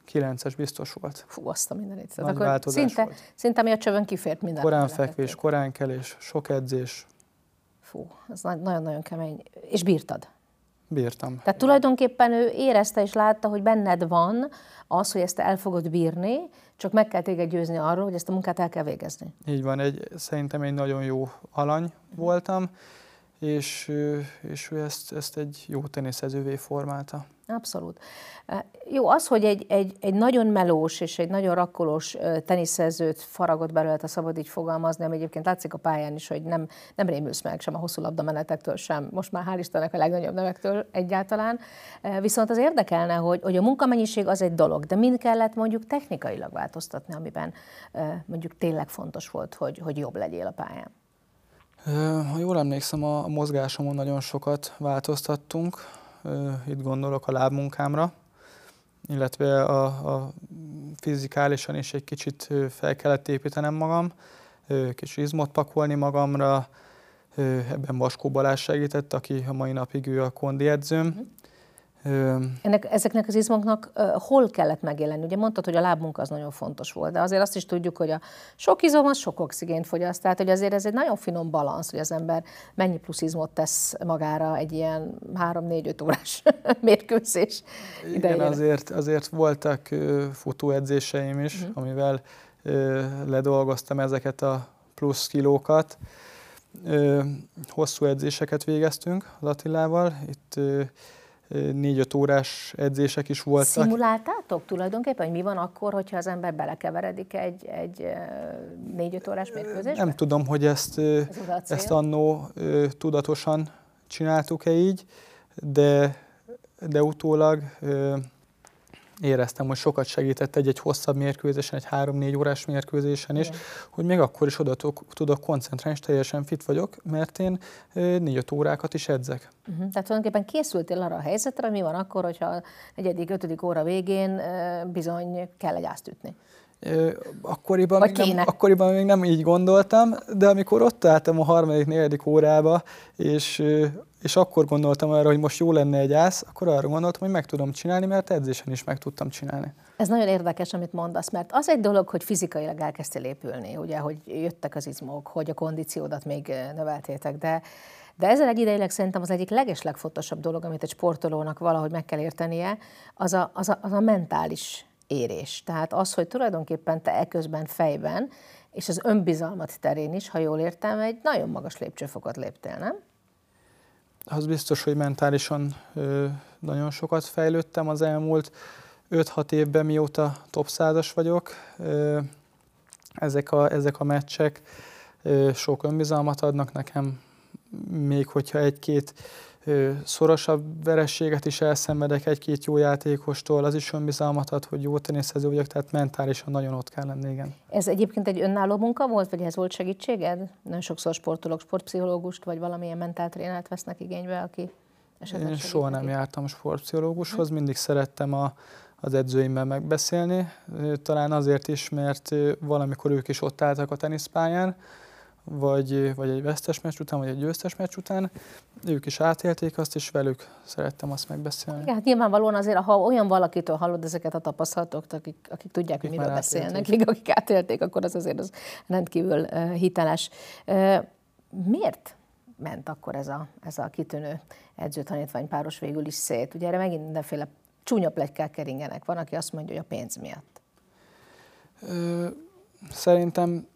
[SPEAKER 2] kilences biztos volt.
[SPEAKER 3] Fú, azt a mindenit. Nagy Akkor szinte, volt. szinte mi a csövön kifért minden.
[SPEAKER 2] Korán fekvés, korán kelés, sok edzés.
[SPEAKER 3] Fú, ez nagyon-nagyon kemény. És bírtad?
[SPEAKER 2] Bírtam.
[SPEAKER 3] Tehát tulajdonképpen ő érezte és látta, hogy benned van az, hogy ezt el fogod bírni, csak meg kell téged győzni arról, hogy ezt a munkát el kell végezni.
[SPEAKER 2] Így van, egy, szerintem egy nagyon jó alany voltam, és, és ő ezt, ezt egy jó teniszezővé formálta.
[SPEAKER 3] Abszolút. Jó, az, hogy egy, egy, egy nagyon melós és egy nagyon rakkolós teniszezőt faragott belőle, a szabad így fogalmazni, ami egyébként látszik a pályán is, hogy nem, nem rémülsz meg sem a hosszú labdamenetektől sem, most már hál' Istennek a legnagyobb nevektől egyáltalán. Viszont az érdekelne, hogy, hogy a munkamennyiség az egy dolog, de mind kellett mondjuk technikailag változtatni, amiben mondjuk tényleg fontos volt, hogy, hogy jobb legyél a pályán.
[SPEAKER 2] Ha jól emlékszem, a mozgásomon nagyon sokat változtattunk. Itt gondolok a lábmunkámra, illetve a, a fizikálisan is egy kicsit fel kellett építenem magam, kis izmot pakolni magamra, ebben Vaskó Balázs segített, aki a mai napig ő a kondi edzőm.
[SPEAKER 3] Ennek, ezeknek az izmoknak uh, hol kellett megjelenni? Ugye mondtad, hogy a lábmunka az nagyon fontos volt, de azért azt is tudjuk, hogy a sok izom az sok oxigént fogyaszt, tehát hogy azért ez egy nagyon finom balansz, hogy az ember mennyi plusz izmot tesz magára egy ilyen 3-4-5 órás mérkőzés
[SPEAKER 2] idején. Igen, azért, azért voltak uh, futóedzéseim is, uh-huh. amivel uh, ledolgoztam ezeket a plusz kilókat. Hosszú edzéseket végeztünk az Attilával. Itt négy-öt órás edzések is voltak.
[SPEAKER 3] Szimuláltátok tulajdonképpen, hogy mi van akkor, hogyha az ember belekeveredik egy, egy négy-öt órás mérkőzésbe?
[SPEAKER 2] Nem tudom, hogy ezt, Ez ezt annó tudatosan csináltuk-e így, de, de utólag éreztem, hogy sokat segített egy-egy hosszabb mérkőzésen, egy három-négy órás mérkőzésen is, Igen. hogy még akkor is oda tudok koncentrálni, és teljesen fit vagyok, mert én négy-öt órákat is edzek.
[SPEAKER 3] Uh-huh. Tehát tulajdonképpen készültél arra a helyzetre, mi van akkor, hogyha a negyedik, ötödik óra végén bizony kell egy ászt ütni?
[SPEAKER 2] Akkoriban még, nem, akkoriban még nem így gondoltam, de amikor ott álltam a harmadik, negyedik órába, és, és akkor gondoltam arra, hogy most jó lenne egy ász, akkor arra gondoltam, hogy meg tudom csinálni, mert edzésen is meg tudtam csinálni.
[SPEAKER 3] Ez nagyon érdekes, amit mondasz, mert az egy dolog, hogy fizikailag elkezdtél épülni, ugye, hogy jöttek az izmok, hogy a kondíciódat még növeltétek, de de ezzel egyidejűleg szerintem az egyik legeslegfontosabb dolog, amit egy sportolónak valahogy meg kell értenie, az a, az a, az a mentális érés. Tehát az, hogy tulajdonképpen te eközben fejben, és az önbizalmat terén is, ha jól értem, egy nagyon magas lépcsőfokot léptél, nem?
[SPEAKER 2] Az biztos, hogy mentálisan ö, nagyon sokat fejlődtem az elmúlt 5-6 évben, mióta top százas vagyok. Ö, ezek, a, ezek a meccsek ö, sok önbizalmat adnak nekem, még hogyha egy-két szorosabb verességet is elszenvedek egy-két jó játékostól, az is önbizalmat ad, hogy jó teniszező vagyok, tehát mentálisan nagyon ott kell lenni, igen.
[SPEAKER 3] Ez egyébként egy önálló munka volt, vagy ez volt segítséged? Nagyon sokszor sportolók sportpszichológust, vagy valamilyen mentáltrénert vesznek igénybe, aki
[SPEAKER 2] esetleg Én soha nem jártam sportpszichológushoz, mindig szerettem a, az edzőimmel megbeszélni, talán azért is, mert valamikor ők is ott álltak a teniszpályán, vagy, vagy egy vesztes meccs után, vagy egy győztes meccs után. Ők is átélték azt, és velük szerettem azt megbeszélni.
[SPEAKER 3] Igen, hát nyilvánvalóan azért, ha olyan valakitől hallod ezeket a tapasztalatokat, akik, akik tudják, akik hogy miről beszélnek, akik, akik átélték, akkor az azért az rendkívül uh, hiteles. Uh, miért ment akkor ez a, ez a kitűnő edzőtanítvány páros végül is szét? Ugye erre megint mindenféle csúnya plegykák keringenek. Van, aki azt mondja, hogy a pénz miatt.
[SPEAKER 2] Ö, szerintem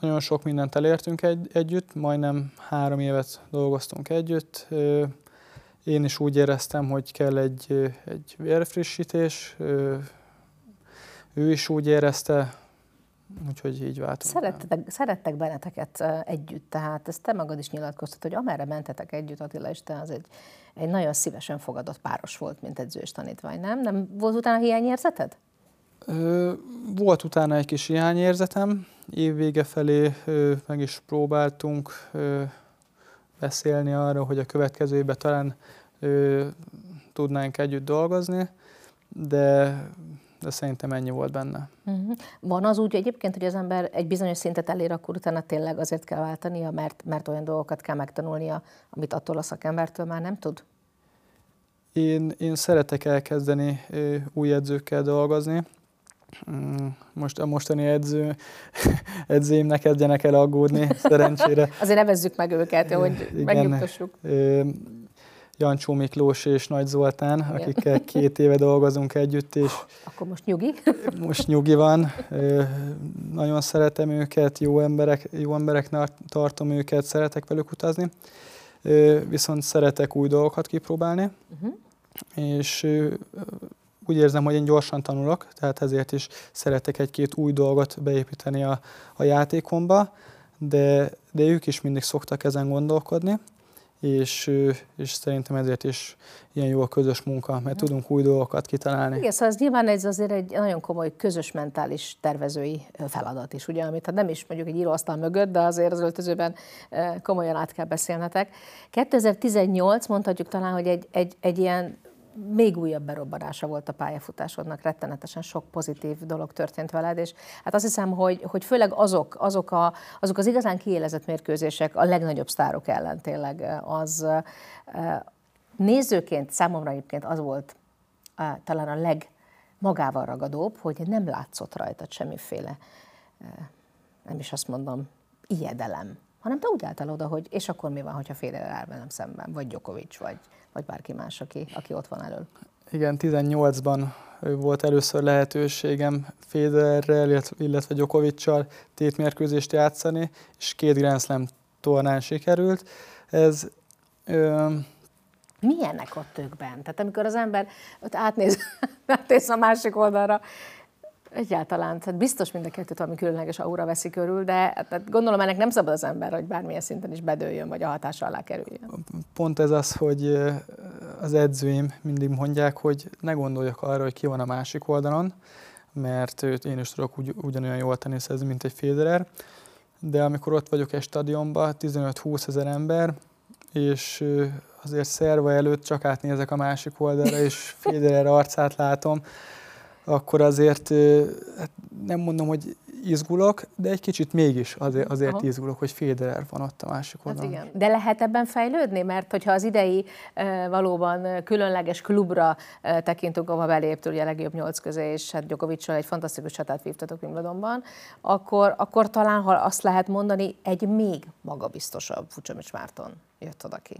[SPEAKER 2] nagyon sok mindent elértünk egy, együtt, majdnem három évet dolgoztunk együtt. Én is úgy éreztem, hogy kell egy, egy vérfrissítés, ő is úgy érezte, úgyhogy így váltunk.
[SPEAKER 3] Szerettek, szerettek benneteket együtt, tehát ezt te magad is nyilatkoztat, hogy amerre mentetek együtt, Attila és te, az egy, egy nagyon szívesen fogadott páros volt, mint edző és tanítvány, nem? Nem volt utána hiányérzeted?
[SPEAKER 2] Volt utána egy kis hiányérzetem, évvége felé meg is próbáltunk beszélni arra, hogy a következő évben talán tudnánk együtt dolgozni, de, de szerintem ennyi volt benne.
[SPEAKER 3] Uh-huh. Van az úgy egyébként, hogy az ember egy bizonyos szintet elér, akkor utána tényleg azért kell váltania, mert, mert olyan dolgokat kell megtanulnia, amit attól a szakembertől már nem tud?
[SPEAKER 2] Én, én szeretek elkezdeni új edzőkkel dolgozni, most a mostani edző, edzőim ne kezdjenek el aggódni, szerencsére.
[SPEAKER 3] Azért nevezzük meg őket, hogy Igen, megnyugtassuk.
[SPEAKER 2] Jancsó Miklós és Nagy Zoltán, Igen. akikkel két éve dolgozunk együtt, és
[SPEAKER 3] akkor most nyugi?
[SPEAKER 2] Most nyugi van. Nagyon szeretem őket, jó emberek, jó embereknek tartom őket, szeretek velük utazni. Viszont szeretek új dolgokat kipróbálni, uh-huh. és úgy érzem, hogy én gyorsan tanulok, tehát ezért is szeretek egy-két új dolgot beépíteni a, a játékomba, de, de ők is mindig szoktak ezen gondolkodni, és, és szerintem ezért is ilyen jó a közös munka, mert tudunk új dolgokat kitalálni.
[SPEAKER 3] Igen, szóval ez nyilván ez azért egy nagyon komoly közös mentális tervezői feladat is, ugye, amit hát nem is mondjuk egy íróasztal mögött, de azért az öltözőben komolyan át kell beszélnetek. 2018 mondhatjuk talán, hogy egy, egy, egy ilyen még újabb berobbanása volt a pályafutásodnak, rettenetesen sok pozitív dolog történt veled, és hát azt hiszem, hogy, hogy főleg azok, azok, a, azok az igazán kiélezett mérkőzések a legnagyobb sztárok ellen tényleg az nézőként számomra egyébként az volt talán a legmagával ragadóbb, hogy nem látszott rajtad semmiféle, nem is azt mondom, ijedelem, hanem te úgy álltál oda, hogy és akkor mi van, hogyha Federer áll velem szemben, vagy Djokovic, vagy, vagy bárki más, aki, aki ott van elől.
[SPEAKER 2] Igen, 18-ban volt először lehetőségem Federerrel, illetve, Djokovic-sal tétmérkőzést játszani, és két Grand Slam tornán sikerült. Ez ö,
[SPEAKER 3] Milyenek ott ők bent? Tehát amikor az ember ott átnéz, átnéz a másik oldalra, Egyáltalán, tehát biztos mind a kettőt valami különleges aura veszi körül, de tehát gondolom ennek nem szabad az ember, hogy bármilyen szinten is bedőljön, vagy a hatásra alá kerüljön.
[SPEAKER 2] Pont ez az, hogy az edzőim mindig mondják, hogy ne gondoljak arra, hogy ki van a másik oldalon, mert én is tudok ugy, ugyanolyan jól teniszezni, mint egy Federer, de amikor ott vagyok egy stadionban, 15-20 ezer ember, és azért szerva előtt csak átnézek a másik oldalra, és Federer arcát látom, akkor azért hát nem mondom, hogy izgulok, de egy kicsit mégis azért, azért Aha. izgulok, hogy Federer van ott a másik hát oldalon.
[SPEAKER 3] Hát igen. De lehet ebben fejlődni? Mert hogyha az idei valóban különleges klubra tekintünk, ahol beléptől ugye a legjobb nyolc közé, és hát Djokoviccal egy fantasztikus csatát vívtatok Wimbledonban, akkor, akkor talán, ha azt lehet mondani, egy még magabiztosabb Fucsomics Márton jött oda ki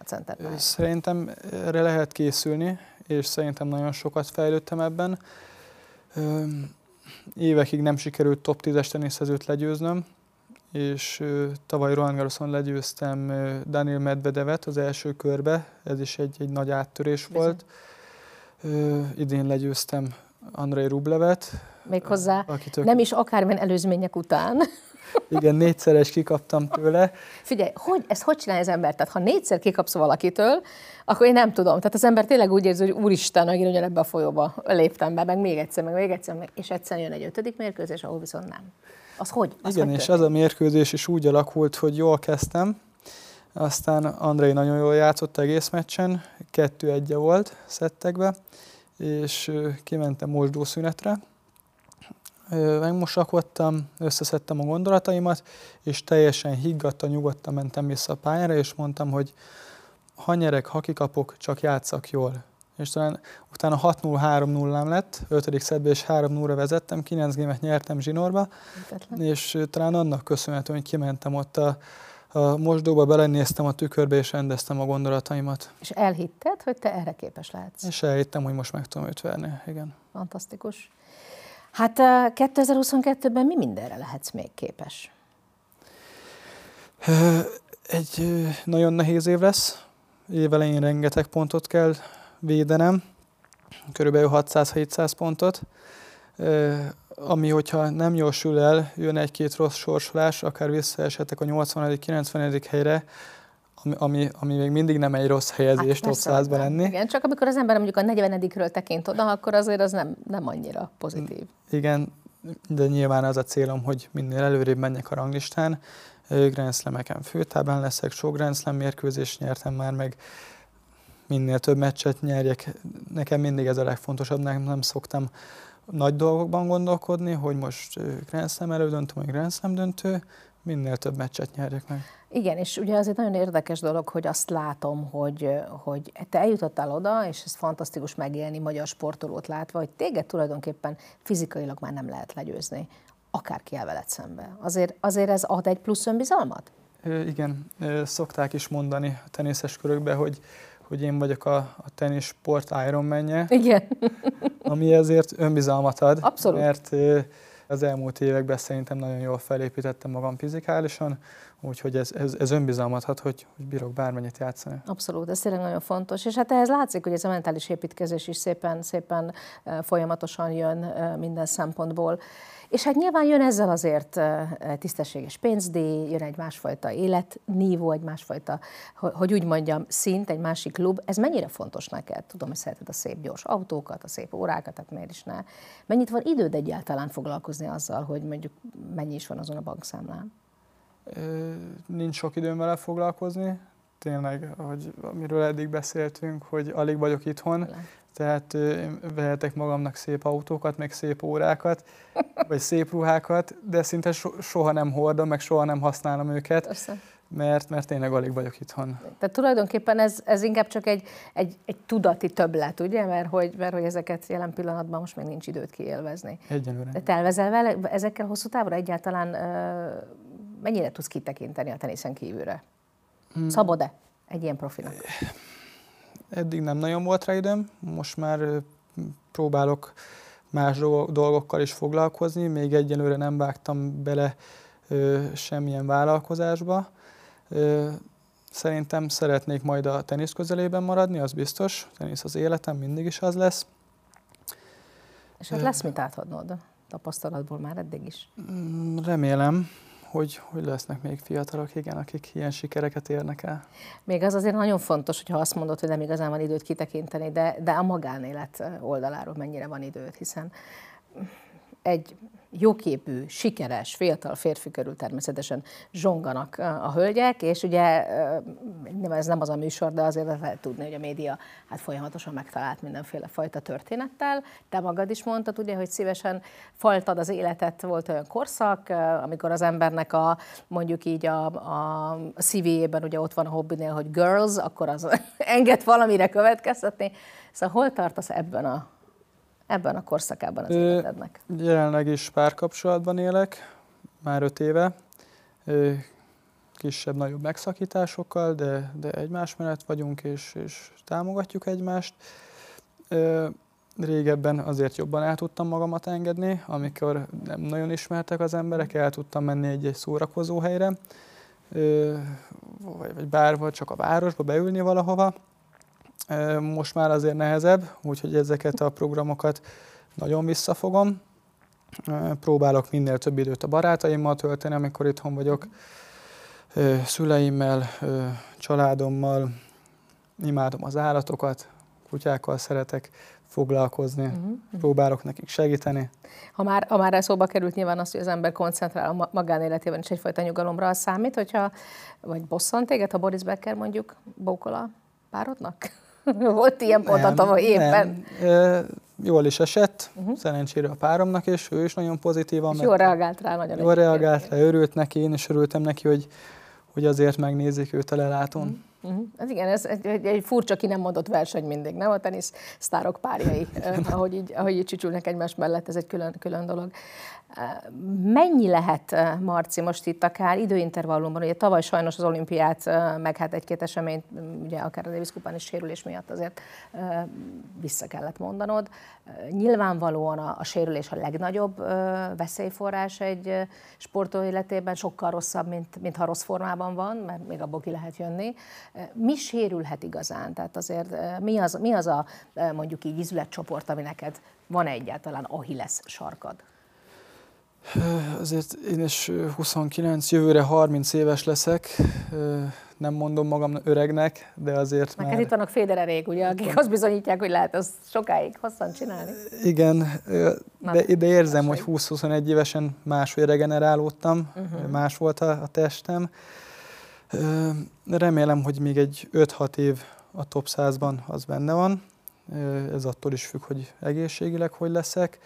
[SPEAKER 3] a centerben.
[SPEAKER 2] Szerintem erre lehet készülni, és szerintem nagyon sokat fejlődtem ebben. Évekig nem sikerült top 10-es teniszezőt legyőznöm, és tavaly Roland Garroson legyőztem Daniel Medvedevet az első körbe, ez is egy, egy nagy áttörés Bizony. volt. Idén legyőztem Andrei Rublevet.
[SPEAKER 3] Méghozzá akitől... nem is akármilyen előzmények után.
[SPEAKER 2] Igen, négyszeres kikaptam tőle.
[SPEAKER 3] Figyelj, hogy, ezt hogy csinálja az ember? Tehát ha négyszer kikapsz valakitől, akkor én nem tudom. Tehát az ember tényleg úgy érzi, hogy úristen, hogy én ugyanebbe a folyóba léptem be, meg még egyszer, meg még egyszer, meg, és egyszer jön egy ötödik mérkőzés, ahol viszont nem. Az hogy?
[SPEAKER 2] Az Igen, hogy és az a mérkőzés is úgy alakult, hogy jól kezdtem, aztán Andrei nagyon jól játszott egész meccsen, kettő egye volt szettekbe, és kimentem mosdószünetre, megmosakodtam, összeszedtem a gondolataimat, és teljesen higgadtan, nyugodtan mentem vissza a pályára, és mondtam, hogy ha nyerek, ha kikapok, csak játszak jól. És talán utána 6-0-3-0 lett, 5. szedbe és 3-0-ra vezettem, 9 gémet nyertem zsinórba, Hitetlen. és talán annak köszönhetően, hogy kimentem ott a, a mosdóba, belenéztem a tükörbe, és rendeztem a gondolataimat.
[SPEAKER 3] És elhitted, hogy te erre képes lehetsz?
[SPEAKER 2] És elhittem, hogy most meg tudom őt verni, igen.
[SPEAKER 3] Fantasztikus. Hát 2022-ben mi mindenre lehetsz még képes?
[SPEAKER 2] Egy nagyon nehéz év lesz. Évelején rengeteg pontot kell védenem, körülbelül 600-700 pontot, ami, hogyha nem jósul el, jön egy-két rossz sorsolás, akár visszaesetek a 80.-90. helyre, ami, ami, ami még mindig nem egy rossz helyezés hát, top 100 lenni.
[SPEAKER 3] Igen, csak amikor az ember mondjuk a 40 tekint oda, akkor azért az nem, nem annyira pozitív.
[SPEAKER 2] Igen, de nyilván az a célom, hogy minél előrébb menjek a ranglistán. Grand Slam-eken főtáblán leszek, sok Grand Slam mérkőzést nyertem már, meg minél több meccset nyerjek. Nekem mindig ez a legfontosabb, nem, nem szoktam nagy dolgokban gondolkodni, hogy most Grand Slam elődöntő, vagy Grand Slam döntő, minél több meccset nyerjek meg.
[SPEAKER 3] Igen, és ugye azért nagyon érdekes dolog, hogy azt látom, hogy, hogy te eljutottál oda, és ez fantasztikus megélni magyar sportolót látva, hogy téged tulajdonképpen fizikailag már nem lehet legyőzni, akárki el veled szembe. Azért, azért ez ad egy plusz önbizalmat?
[SPEAKER 2] Igen, szokták is mondani a teniszes körökben, hogy, hogy én vagyok a, a tenisport Ironman-je.
[SPEAKER 3] Igen.
[SPEAKER 2] ami ezért önbizalmat ad.
[SPEAKER 3] Abszolút.
[SPEAKER 2] Mert az elmúlt években szerintem nagyon jól felépítettem magam fizikálisan, úgyhogy ez, ez, ez önbizalmat ad, hogy, hogy bírok bármennyit játszani.
[SPEAKER 3] Abszolút, ez tényleg nagyon fontos. És hát ehhez látszik, hogy ez a mentális építkezés is szépen, szépen folyamatosan jön minden szempontból. És hát nyilván jön ezzel azért tisztességes pénzdíj, jön egy másfajta életnívó, egy másfajta, hogy úgy mondjam, szint, egy másik klub. Ez mennyire fontos neked? Tudom, hogy szereted a szép gyors autókat, a szép órákat, tehát miért is ne. Mennyit van időd egyáltalán foglalkozni azzal, hogy mondjuk mennyi is van azon a bankszámlán?
[SPEAKER 2] Nincs sok időm vele foglalkozni. Tényleg, hogy amiről eddig beszéltünk, hogy alig vagyok itthon, tehát én vehetek magamnak szép autókat, meg szép órákat, vagy szép ruhákat, de szinte so- soha nem hordom, meg soha nem használom őket. Persze. Mert, mert tényleg alig vagyok itthon.
[SPEAKER 3] Tehát tulajdonképpen ez, ez inkább csak egy, egy, egy tudati többlet, ugye? Mert hogy, mert hogy ezeket jelen pillanatban most még nincs időt kiélvezni.
[SPEAKER 2] Egyenlőre.
[SPEAKER 3] De tervezel vele ezekkel hosszú távra egyáltalán mennyire tudsz kitekinteni a teniszen kívülre? Hmm. Szabad-e egy ilyen profinak?
[SPEAKER 2] Eddig nem nagyon volt rá időm, most már próbálok más dolgokkal is foglalkozni, még egyelőre nem vágtam bele ö, semmilyen vállalkozásba. Ö, Szerintem szeretnék majd a tenisz közelében maradni, az biztos. A tenisz az életem, mindig is az lesz.
[SPEAKER 3] És hát lesz mit átadnod tapasztalatból már eddig is?
[SPEAKER 2] Mm, remélem, hogy, hogy lesznek még fiatalok, igen, akik ilyen sikereket érnek el.
[SPEAKER 3] Még az azért nagyon fontos, hogyha azt mondod, hogy nem igazán van időt kitekinteni, de, de a magánélet oldaláról mennyire van időt, hiszen egy jóképű, sikeres, fiatal férfi körül természetesen zsonganak a hölgyek, és ugye ez nem az a műsor, de azért lehet tudni, hogy a média hát folyamatosan megtalált mindenféle fajta történettel. Te magad is mondtad, ugye, hogy szívesen faltad az életet, volt olyan korszak, amikor az embernek a mondjuk így a, a CV-ében ugye ott van a hobbinél, hogy girls, akkor az enged valamire következtetni. Szóval hol tartasz ebben a ebben a korszakában az életednek?
[SPEAKER 2] Jelenleg is párkapcsolatban élek, már öt éve. Kisebb-nagyobb megszakításokkal, de, de egymás mellett vagyunk, és, és támogatjuk egymást. Régebben azért jobban el tudtam magamat engedni, amikor nem nagyon ismertek az emberek, el tudtam menni egy-egy szórakozó helyre, vagy, vagy bárhol, csak a városba beülni valahova most már azért nehezebb, úgyhogy ezeket a programokat nagyon visszafogom. Próbálok minél több időt a barátaimmal tölteni, amikor itthon vagyok, szüleimmel, családommal, imádom az állatokat, kutyákkal szeretek foglalkozni, uh-huh. próbálok nekik segíteni.
[SPEAKER 3] Ha már, ha már szóba került nyilván az, hogy az ember koncentrál a magánéletében is egyfajta nyugalomra, az számít, hogyha, vagy bosszant téged, ha Boris Becker mondjuk bókol a párodnak? Volt ilyen pont a tavaly évben.
[SPEAKER 2] Nem. Jól is esett, uh-huh. szerencsére a páromnak is, ő is nagyon pozitívan.
[SPEAKER 3] És jól reagált rá nagyon.
[SPEAKER 2] Jól reagált rá, örült neki, én is örültem neki, hogy, hogy azért megnézik őt a lelátón. Uh-huh.
[SPEAKER 3] Uh-huh. Ez igen, ez egy, egy, egy furcsa ki nem mondott verseny mindig, nem? A tenisz sztárok párjai, ahogy így, ahogy így csücsülnek egymás mellett, ez egy külön, külön dolog. Mennyi lehet, Marci, most itt akár időintervallumban, ugye tavaly sajnos az olimpiát, meg hát egy-két eseményt, ugye akár a Davis kupán is sérülés miatt azért vissza kellett mondanod. Nyilvánvalóan a, a sérülés a legnagyobb veszélyforrás egy sportoló életében, sokkal rosszabb, mint, mint ha rossz formában van, mert még abból ki lehet jönni. Mi sérülhet igazán? Tehát azért mi az, mi az a mondjuk így izületcsoport, ami neked van egyáltalán Achilles sarkad?
[SPEAKER 2] Azért én is 29, jövőre 30 éves leszek, nem mondom magam öregnek, de azért
[SPEAKER 3] Meg már... itt vannak Federerék, ugye, akik azt bizonyítják, hogy lehet azt sokáig hosszan csinálni.
[SPEAKER 2] Igen, de, de érzem, hogy 20-21 évesen máshogy regenerálódtam, uh-huh. más volt a, a testem. Remélem, hogy még egy 5-6 év a top 100-ban az benne van. Ez attól is függ, hogy egészségileg hogy leszek.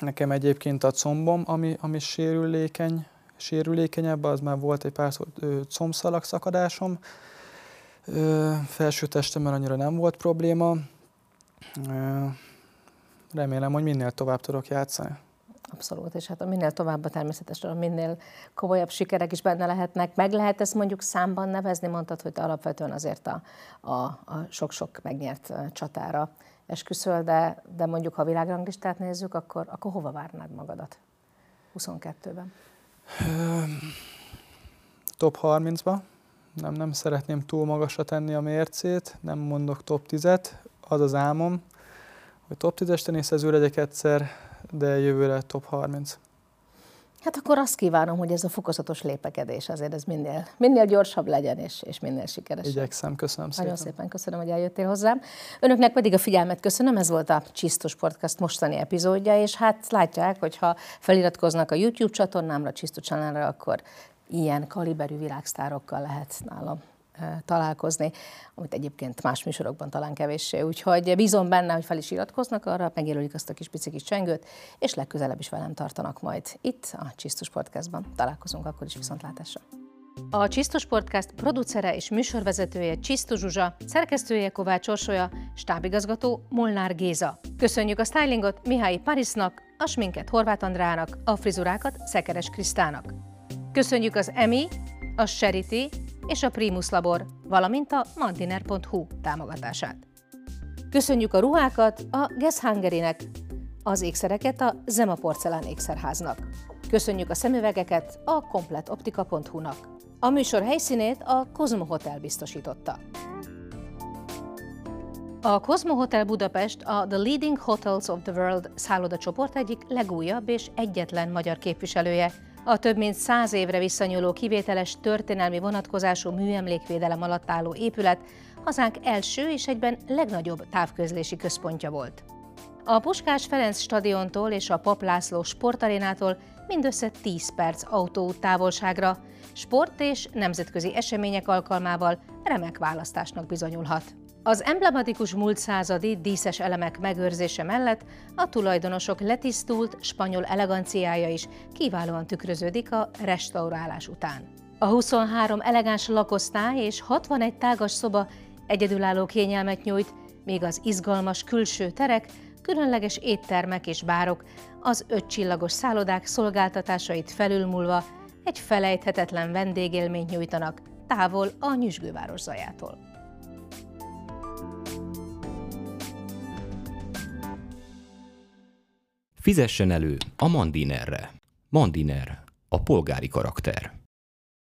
[SPEAKER 2] Nekem egyébként a combom, ami, ami sérülékeny, sérülékenyebb, az már volt egy pár combszalag szakadásom. Felső testemben annyira nem volt probléma. Remélem, hogy minél tovább tudok játszani.
[SPEAKER 3] Abszolút, és hát a minél tovább természetesen, minél komolyabb sikerek is benne lehetnek. Meg lehet ezt mondjuk számban nevezni, mondtad, hogy te alapvetően azért a, a, a sok-sok megnyert csatára esküszöl, de, de mondjuk ha a világranglistát nézzük, akkor, akkor hova várnád magadat 22-ben?
[SPEAKER 2] Top 30-ba. Nem, nem szeretném túl magasra tenni a mércét, nem mondok top 10-et, az az álmom, hogy top 10-es teniszező legyek egyszer, de jövőre top 30.
[SPEAKER 3] Hát akkor azt kívánom, hogy ez a fokozatos lépekedés azért ez minél, minél gyorsabb legyen, és, és minél sikeresebb.
[SPEAKER 2] Igyekszem, köszönöm
[SPEAKER 3] szépen. Nagyon szépen köszönöm, hogy eljöttél hozzám. Önöknek pedig a figyelmet köszönöm, ez volt a Csisztus Podcast mostani epizódja, és hát látják, hogy ha feliratkoznak a YouTube csatornámra, Csisztus Channelre, akkor ilyen kaliberű világsztárokkal lehet nálam találkozni, amit egyébként más műsorokban talán kevéssé. Úgyhogy bízom benne, hogy fel is iratkoznak arra, megjelölik azt a kis pici kis csengőt, és legközelebb is velem tartanak majd itt a Csisztus Podcastban. Találkozunk akkor is viszontlátásra. A Csisztus Podcast producere és műsorvezetője Csisztus Zsuzsa, szerkesztője Kovács Orsolya, stábigazgató Molnár Géza. Köszönjük a stylingot Mihály Parisnak, a sminket Horváth Andrának, a frizurákat Szekeres Krisztának. Köszönjük az EMI, a Charity és a Primus Labor, valamint a mandiner.hu támogatását. Köszönjük a ruhákat a Guess Hungary-nek, az ékszereket a Zema Porcelán ékszerháznak. Köszönjük a szemüvegeket a kompletoptika.hu-nak. A műsor helyszínét a Cosmo Hotel biztosította. A Cosmo Hotel Budapest a The Leading Hotels of the World szállodacsoport egyik legújabb és egyetlen magyar képviselője. A több mint száz évre visszanyúló kivételes történelmi vonatkozású műemlékvédelem alatt álló épület hazánk első és egyben legnagyobb távközlési központja volt. A Puskás Ferenc stadiontól és a Pap László sportarénától mindössze 10 perc autóút távolságra, sport és nemzetközi események alkalmával remek választásnak bizonyulhat. Az emblematikus múlt századi díszes elemek megőrzése mellett a tulajdonosok letisztult spanyol eleganciája is kiválóan tükröződik a restaurálás után. A 23 elegáns lakosztály és 61 tágas szoba egyedülálló kényelmet nyújt, míg az izgalmas külső terek, különleges éttermek és bárok az ötcsillagos szállodák szolgáltatásait felülmúlva egy felejthetetlen vendégélményt nyújtanak távol a nyüzsgőváros zajától.
[SPEAKER 4] Fizessen elő a Mandinerre. Mandiner, a polgári karakter.